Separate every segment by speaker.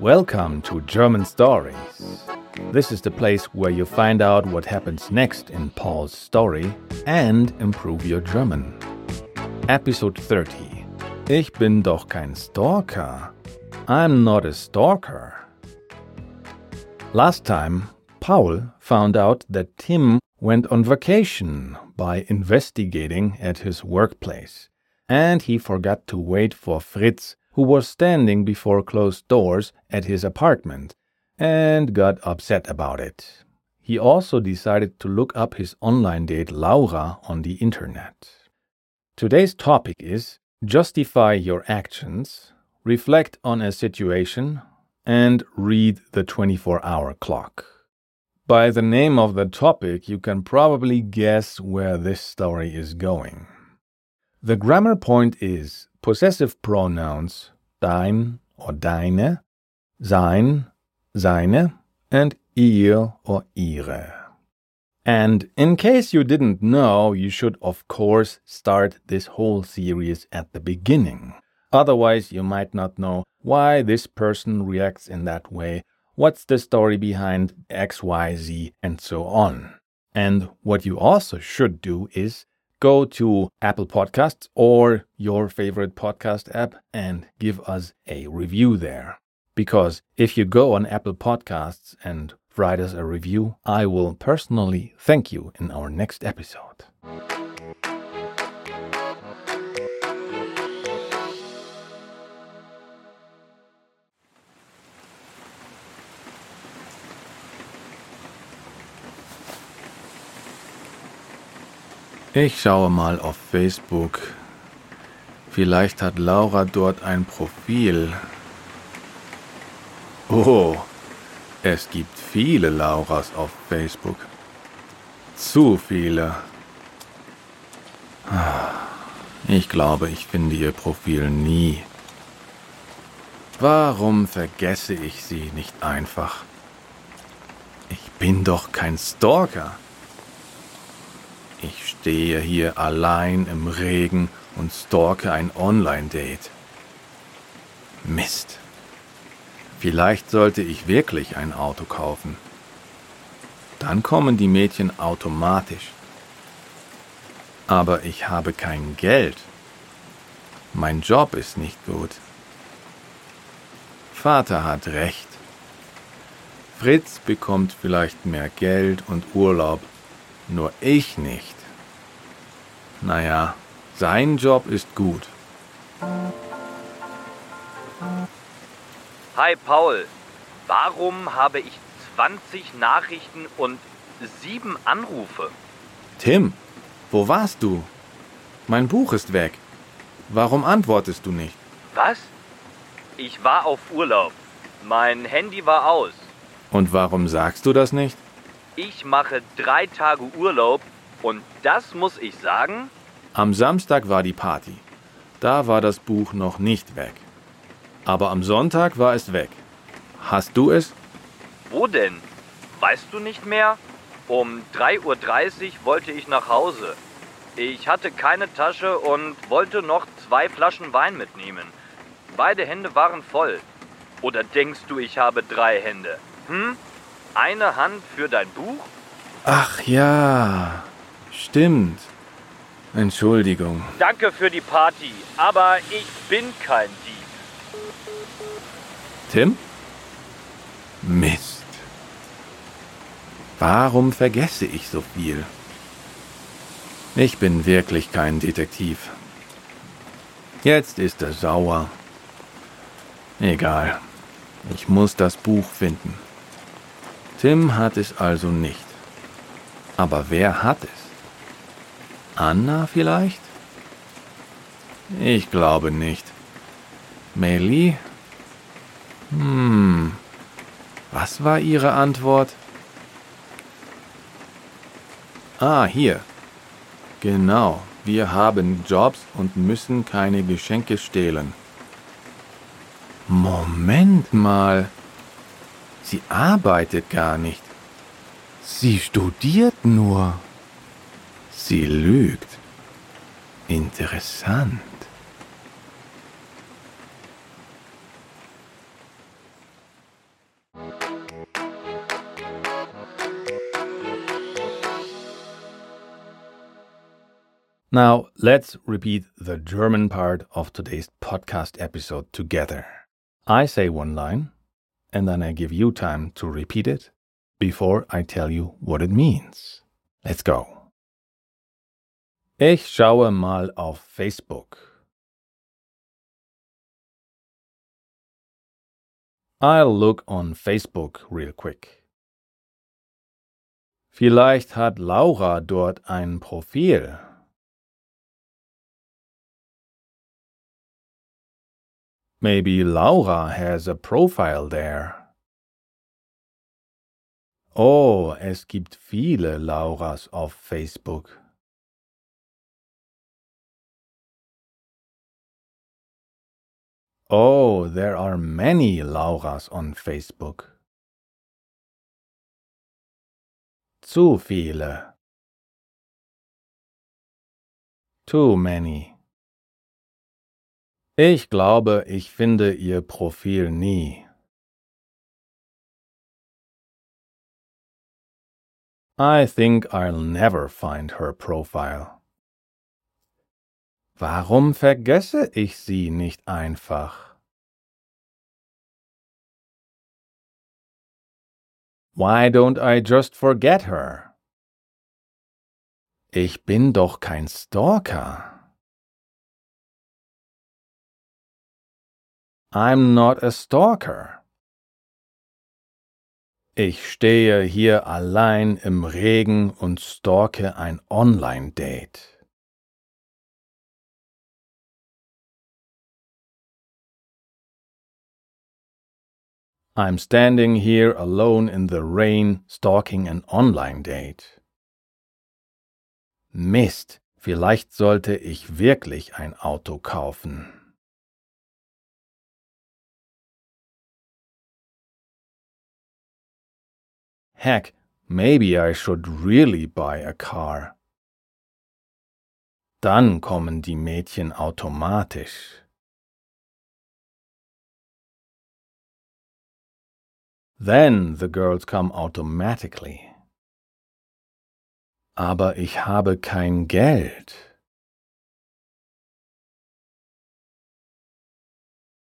Speaker 1: Welcome to German Stories. This is the place where you find out what happens next in Paul's story and improve your German. Episode 30. Ich bin doch kein Stalker. I'm not a stalker. Last time, Paul found out that Tim went on vacation by investigating at his workplace, and he forgot to wait for Fritz who was standing before closed doors at his apartment and got upset about it. He also decided to look up his online date Laura on the internet. Today's topic is justify your actions, reflect on a situation, and read the 24 hour clock. By the name of the topic, you can probably guess where this story is going. The grammar point is possessive pronouns dein or deine, sein, seine, and ihr or ihre. And in case you didn't know, you should of course start this whole series at the beginning. Otherwise, you might not know why this person reacts in that way, what's the story behind X, Y, Z, and so on. And what you also should do is go to Apple Podcasts or your favorite podcast app and give us a review there. Because if you go on Apple Podcasts and write us a review, I will personally thank you in our next episode. Ich schaue mal auf Facebook. Vielleicht hat Laura dort ein Profil. Oh, es gibt viele Lauras auf Facebook. Zu viele. Ich glaube, ich finde ihr Profil nie. Warum vergesse ich sie nicht einfach? Ich bin doch kein Stalker. Ich stehe hier allein im Regen und stalke ein Online-Date. Mist. Vielleicht sollte ich wirklich ein Auto kaufen. Dann kommen die Mädchen automatisch. Aber ich habe kein Geld. Mein Job ist nicht gut. Vater hat recht. Fritz bekommt vielleicht mehr Geld und Urlaub, nur ich nicht. Naja, sein Job ist gut.
Speaker 2: Hi Paul, warum habe ich 20 Nachrichten und 7 Anrufe?
Speaker 1: Tim, wo warst du? Mein Buch ist weg. Warum antwortest du nicht?
Speaker 2: Was? Ich war auf Urlaub. Mein Handy war aus.
Speaker 1: Und warum sagst du das nicht?
Speaker 2: Ich mache drei Tage Urlaub und das muss ich sagen?
Speaker 1: Am Samstag war die Party. Da war das Buch noch nicht weg. Aber am Sonntag war es weg. Hast du es?
Speaker 2: Wo denn? Weißt du nicht mehr? Um 3.30 Uhr wollte ich nach Hause. Ich hatte keine Tasche und wollte noch zwei Flaschen Wein mitnehmen. Beide Hände waren voll. Oder denkst du, ich habe drei Hände? Hm? Eine Hand für dein Buch?
Speaker 1: Ach ja, stimmt. Entschuldigung.
Speaker 2: Danke für die Party, aber ich bin kein Dieb.
Speaker 1: Tim? Mist. Warum vergesse ich so viel? Ich bin wirklich kein Detektiv. Jetzt ist er sauer. Egal. Ich muss das Buch finden. Tim hat es also nicht. Aber wer hat es? Anna vielleicht? Ich glaube nicht. Meili? Hm. Was war Ihre Antwort? Ah, hier. Genau, wir haben Jobs und müssen keine Geschenke stehlen. Moment mal. Sie arbeitet gar nicht. Sie studiert nur. Sie lügt. Interessant. Now, let's repeat the German part of today's podcast episode together. I say one line, and then I give you time to repeat it before I tell you what it means. Let's go. Ich schaue mal auf Facebook. I'll look on Facebook real quick. Vielleicht hat Laura dort ein Profil. Maybe Laura has a profile there. Oh, es gibt viele Lauras auf Facebook. Oh, there are many Lauras on Facebook. Zu viele. Too many. Ich glaube, ich finde ihr Profil nie. I think I'll never find her profile. Warum vergesse ich sie nicht einfach? Why don't I just forget her? Ich bin doch kein Stalker. I'm not a stalker. Ich stehe hier allein im Regen und stalke ein Online-Date. I'm standing here alone in the rain stalking an online date. Mist, vielleicht sollte ich wirklich ein Auto kaufen. Heck, maybe I should really buy a car. Dann kommen die Mädchen automatisch. Then the girls come automatically. Aber ich habe kein Geld.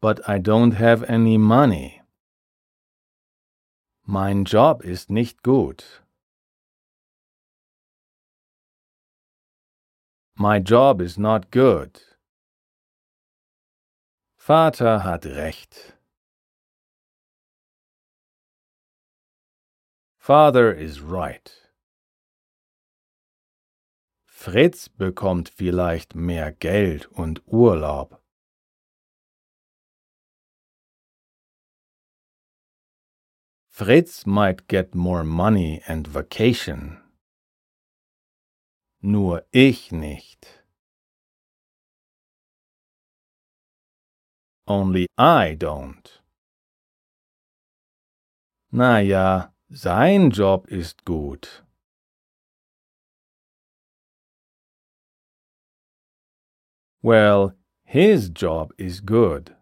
Speaker 1: But I don't have any money. Mein Job ist nicht gut. My job is not good. Vater hat recht. Father is right. Fritz bekommt vielleicht mehr Geld und Urlaub. Fritz might get more money and vacation. Nur ich nicht. Only I don't. Na ja, sein Job ist gut. Well, his job is good.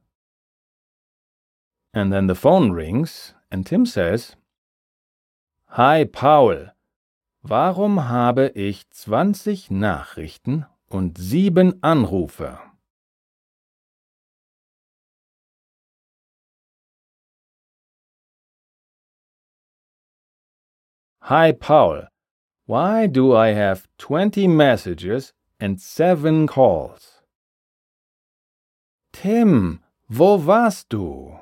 Speaker 1: And then the phone rings and Tim says, Hi Paul, warum habe ich 20 Nachrichten und 7 Anrufe? Hi, Paul. Why do I have 20 messages and 7 calls? Tim, wo warst du?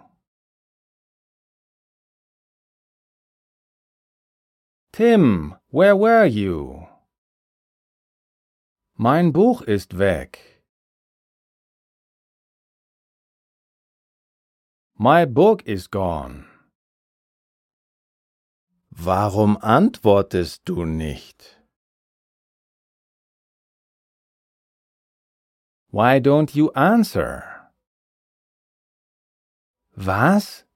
Speaker 1: Tim, where were you? Mein Buch ist weg. My book is gone. Warum antwortest du nicht? Why don't you answer? Was?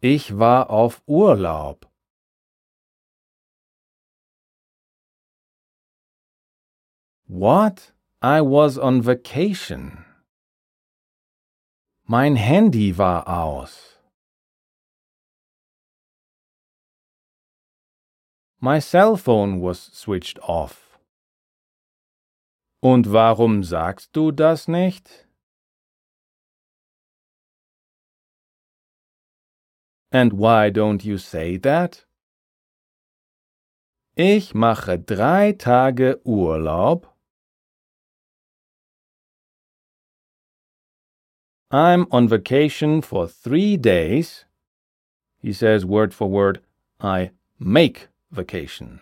Speaker 1: Ich war auf Urlaub. What? I was on vacation. Mein Handy war aus. My cell phone was switched off. Und warum sagst du das nicht? And why don't you say that? Ich mache drei Tage Urlaub. I'm on vacation for three days. He says word for word, I make vacation.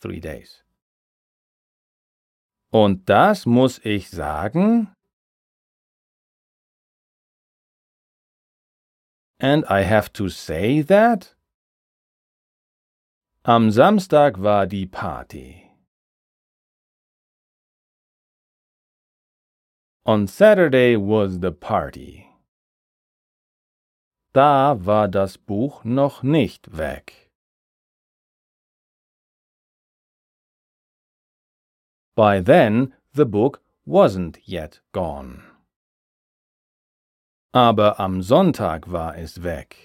Speaker 1: Three days. Und das muss ich sagen? And I have to say that? Am Samstag war die Party. On Saturday was the party. Da war das Buch noch nicht weg. By then the book wasn't yet gone. Aber am Sonntag war es weg.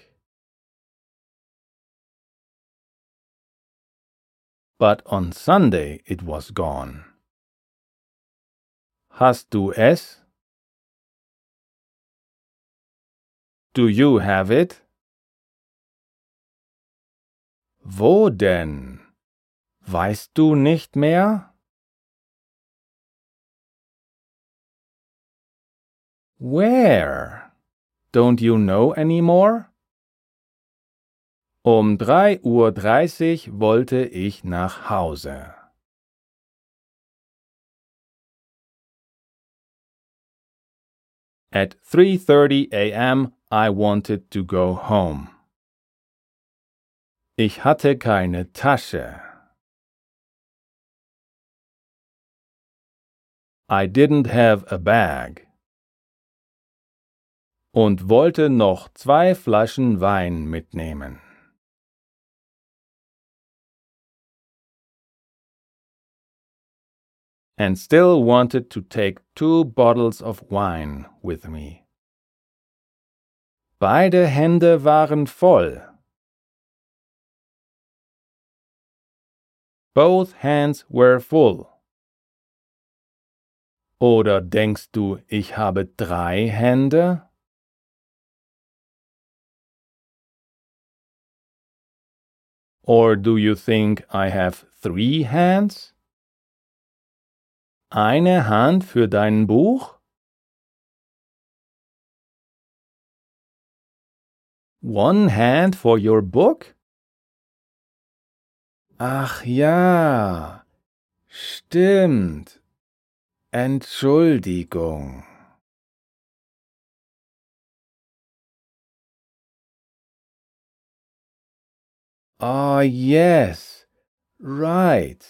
Speaker 1: But on Sunday it was gone. Hast du es? Do you have it? Wo denn? Weißt du nicht mehr? Where? Don't you know anymore? Um drei Uhr dreißig wollte ich nach Hause. At 3:30 a.m. I wanted to go home. Ich hatte keine Tasche. I didn't have a bag. Und wollte noch zwei Flaschen Wein mitnehmen. and still wanted to take two bottles of wine with me. Beide Hände waren voll. Both hands were full. Oder denkst du, ich habe drei Hände? Or do you think I have three hands? Eine Hand für dein Buch? One hand for your book? Ach ja, stimmt. Entschuldigung. Oh, yes, right.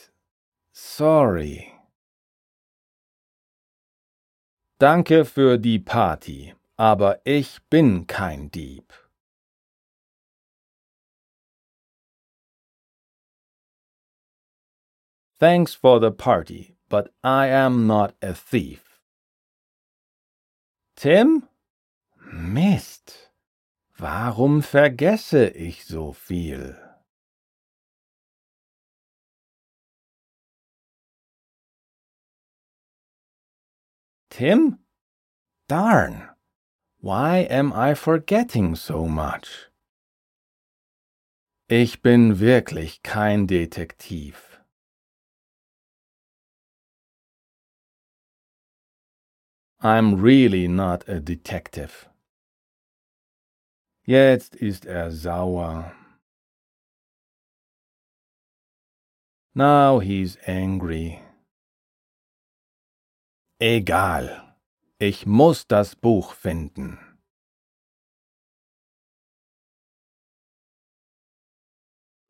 Speaker 1: Sorry. Danke für die Party, aber ich bin kein Dieb. Thanks for the party, but I am not a thief. Tim? Mist. Warum vergesse ich so viel? Tim? Darn! Why am I forgetting so much? Ich bin wirklich kein Detektiv. I'm really not a detective. Jetzt ist er sauer. Now he's angry. Egal. Ich muss das Buch finden.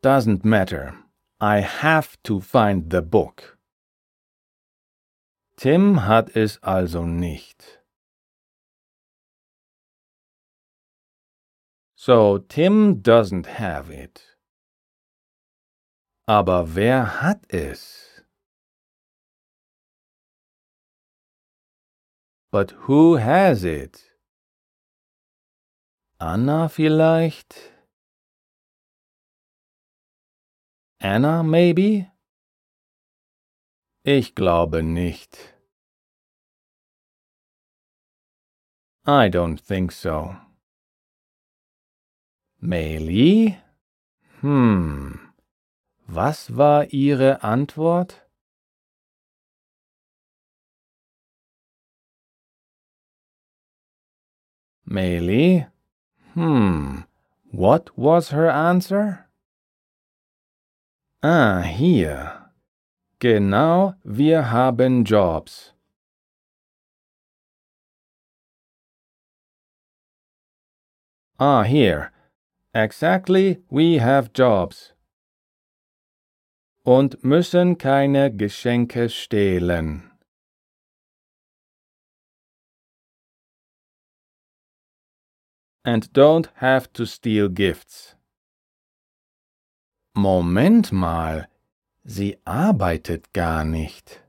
Speaker 1: Doesn't matter. I have to find the book. Tim hat es also nicht. So Tim doesn't have it. Aber wer hat es? But who has it? Anna vielleicht? Anna maybe? Ich glaube nicht. I don't think so. Meili? Hm. Was war Ihre Antwort? Meili? Hmm. What was her answer? Ah, hier. Genau, wir haben Jobs. Ah, here. Exactly, we have jobs. Und müssen keine Geschenke stehlen. And don't have to steal gifts. Moment mal, sie arbeitet gar nicht.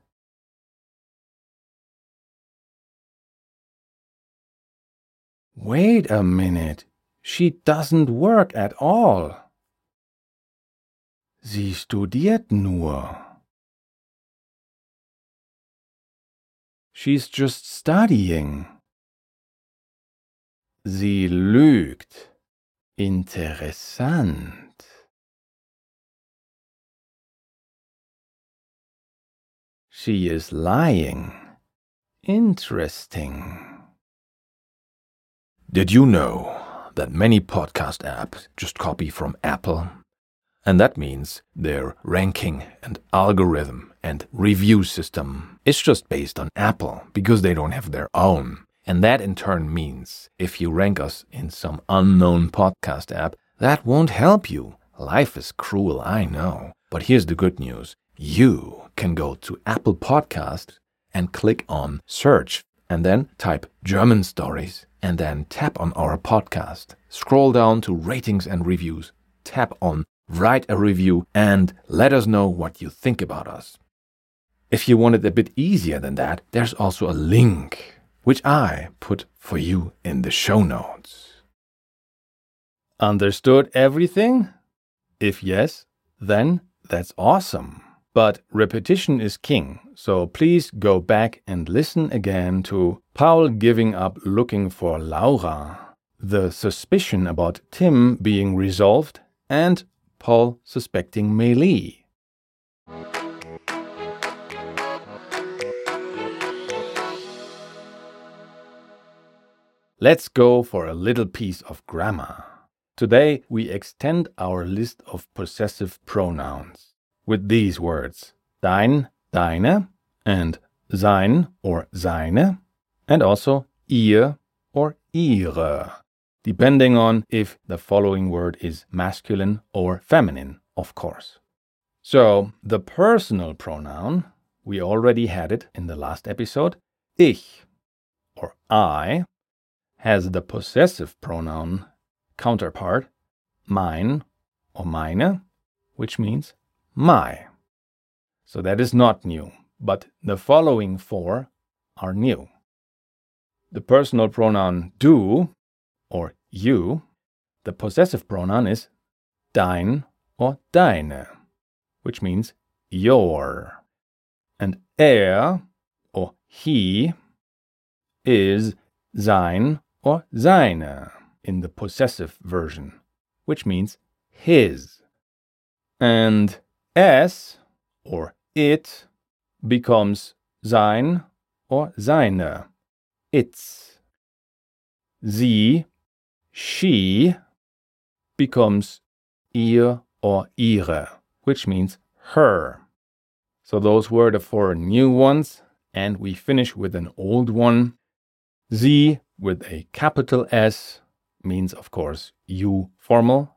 Speaker 1: Wait a minute, she doesn't work at all. Sie studiert nur. She's just studying. Sie lügt. Interessant. She is lying. Interesting.
Speaker 3: Did you know that many podcast apps just copy from Apple? And that means their ranking and algorithm and review system is just based on Apple because they don't have their own. And that in turn means if you rank us in some unknown podcast app, that won't help you. Life is cruel, I know. But here's the good news you can go to Apple Podcast and click on search and then type German stories and then tap on our podcast. Scroll down to ratings and reviews, tap on write a review, and let us know what you think about us. If you want it a bit easier than that, there's also a link which I put for you in the show notes.
Speaker 1: Understood everything? If yes, then that's awesome. But repetition is king, so please go back and listen again to Paul giving up looking for Laura, the suspicion about Tim being resolved, and Paul suspecting Meili. Let's go for a little piece of grammar. Today we extend our list of possessive pronouns with these words dein, deine, and sein or seine, and also ihr or ihre, depending on if the following word is masculine or feminine, of course. So the personal pronoun, we already had it in the last episode, ich or I, has the possessive pronoun counterpart, mein or meine, which means my. So that is not new, but the following four are new. The personal pronoun du or you, the possessive pronoun is dein or deine, which means your. And er or he is sein or seine in the possessive version, which means his. And es or it becomes sein or seine, its. Sie, she becomes ihr or ihre, which means her. So those were the four new ones, and we finish with an old one. Sie with a capital S means, of course, you formal.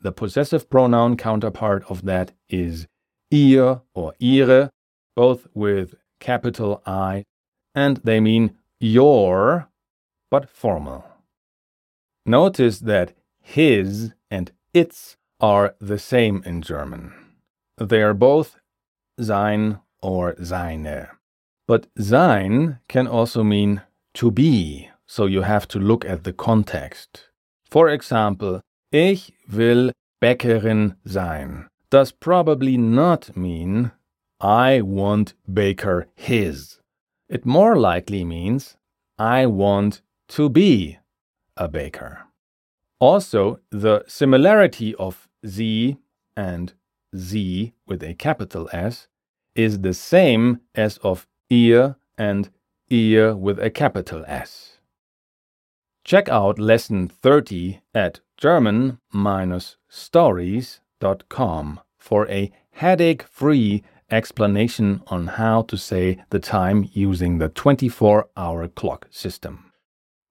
Speaker 1: The possessive pronoun counterpart of that is ihr or ihre, both with capital I, and they mean your, but formal. Notice that his and its are the same in German. They are both sein or seine. But sein can also mean to be, so you have to look at the context. For example, ich will Bäckerin sein does probably not mean I want Baker his. It more likely means I want to be a baker. Also, the similarity of Z and Z with a capital S is the same as of ihr and ihr with a capital S. Check out lesson 30 at german-stories.com for a headache free explanation on how to say the time using the 24 hour clock system.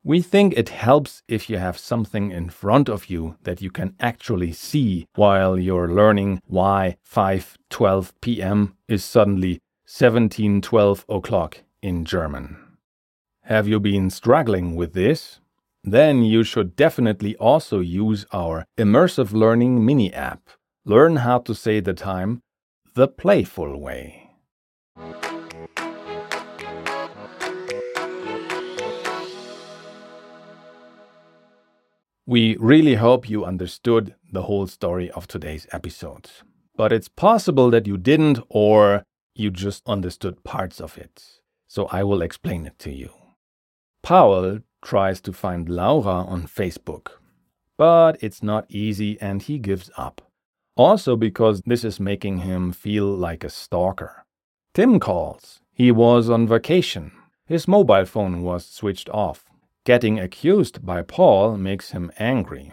Speaker 1: We think it helps if you have something in front of you that you can actually see while you're learning why 5:12 p.m. is suddenly 17:12 o'clock in German. Have you been struggling with this? Then you should definitely also use our immersive learning mini app. Learn how to say the time the playful way. We really hope you understood the whole story of today's episode. But it's possible that you didn't or you just understood parts of it. So I will explain it to you. Paul tries to find Laura on Facebook, but it's not easy and he gives up. Also because this is making him feel like a stalker. Tim calls. He was on vacation. His mobile phone was switched off. Getting accused by Paul makes him angry.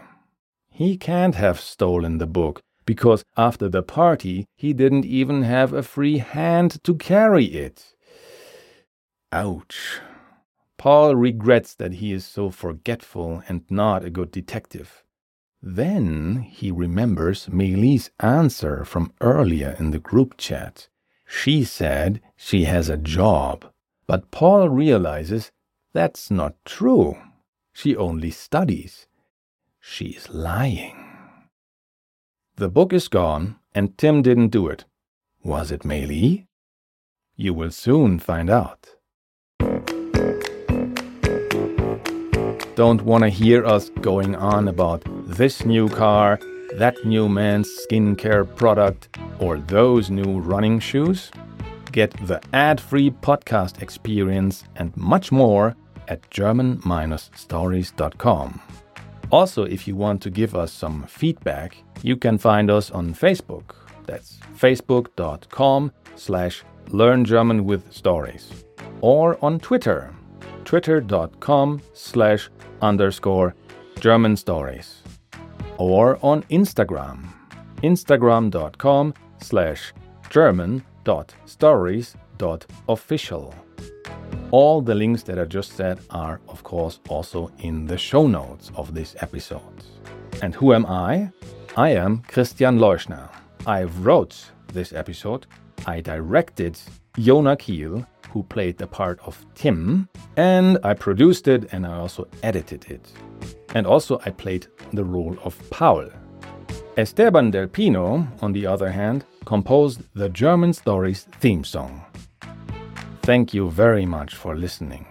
Speaker 1: He can't have stolen the book because after the party he didn't even have a free hand to carry it. Ouch. Paul regrets that he is so forgetful and not a good detective. Then he remembers Meili's answer from earlier in the group chat. She said she has a job, but Paul realizes that's not true. She only studies. She's lying. The book is gone, and Tim didn't do it. Was it Meili? You will soon find out. Don't want to hear us going on about this new car, that new man's skincare product, or those new running shoes? Get the ad free podcast experience and much more at german-stories.com. Also, if you want to give us some feedback, you can find us on Facebook. That's facebook.com slash learn German with stories. Or on Twitter, twitter.com slash underscore German stories. Or on Instagram, instagram.com slash german.stories.official. All the links that I just said are, of course, also in the show notes of this episode. And who am I? I am Christian Leuschner. I wrote this episode, I directed Jona Kiel, who played the part of Tim, and I produced it and I also edited it. And also, I played the role of Paul. Esteban Del Pino, on the other hand, composed the German Stories theme song. Thank you very much for listening.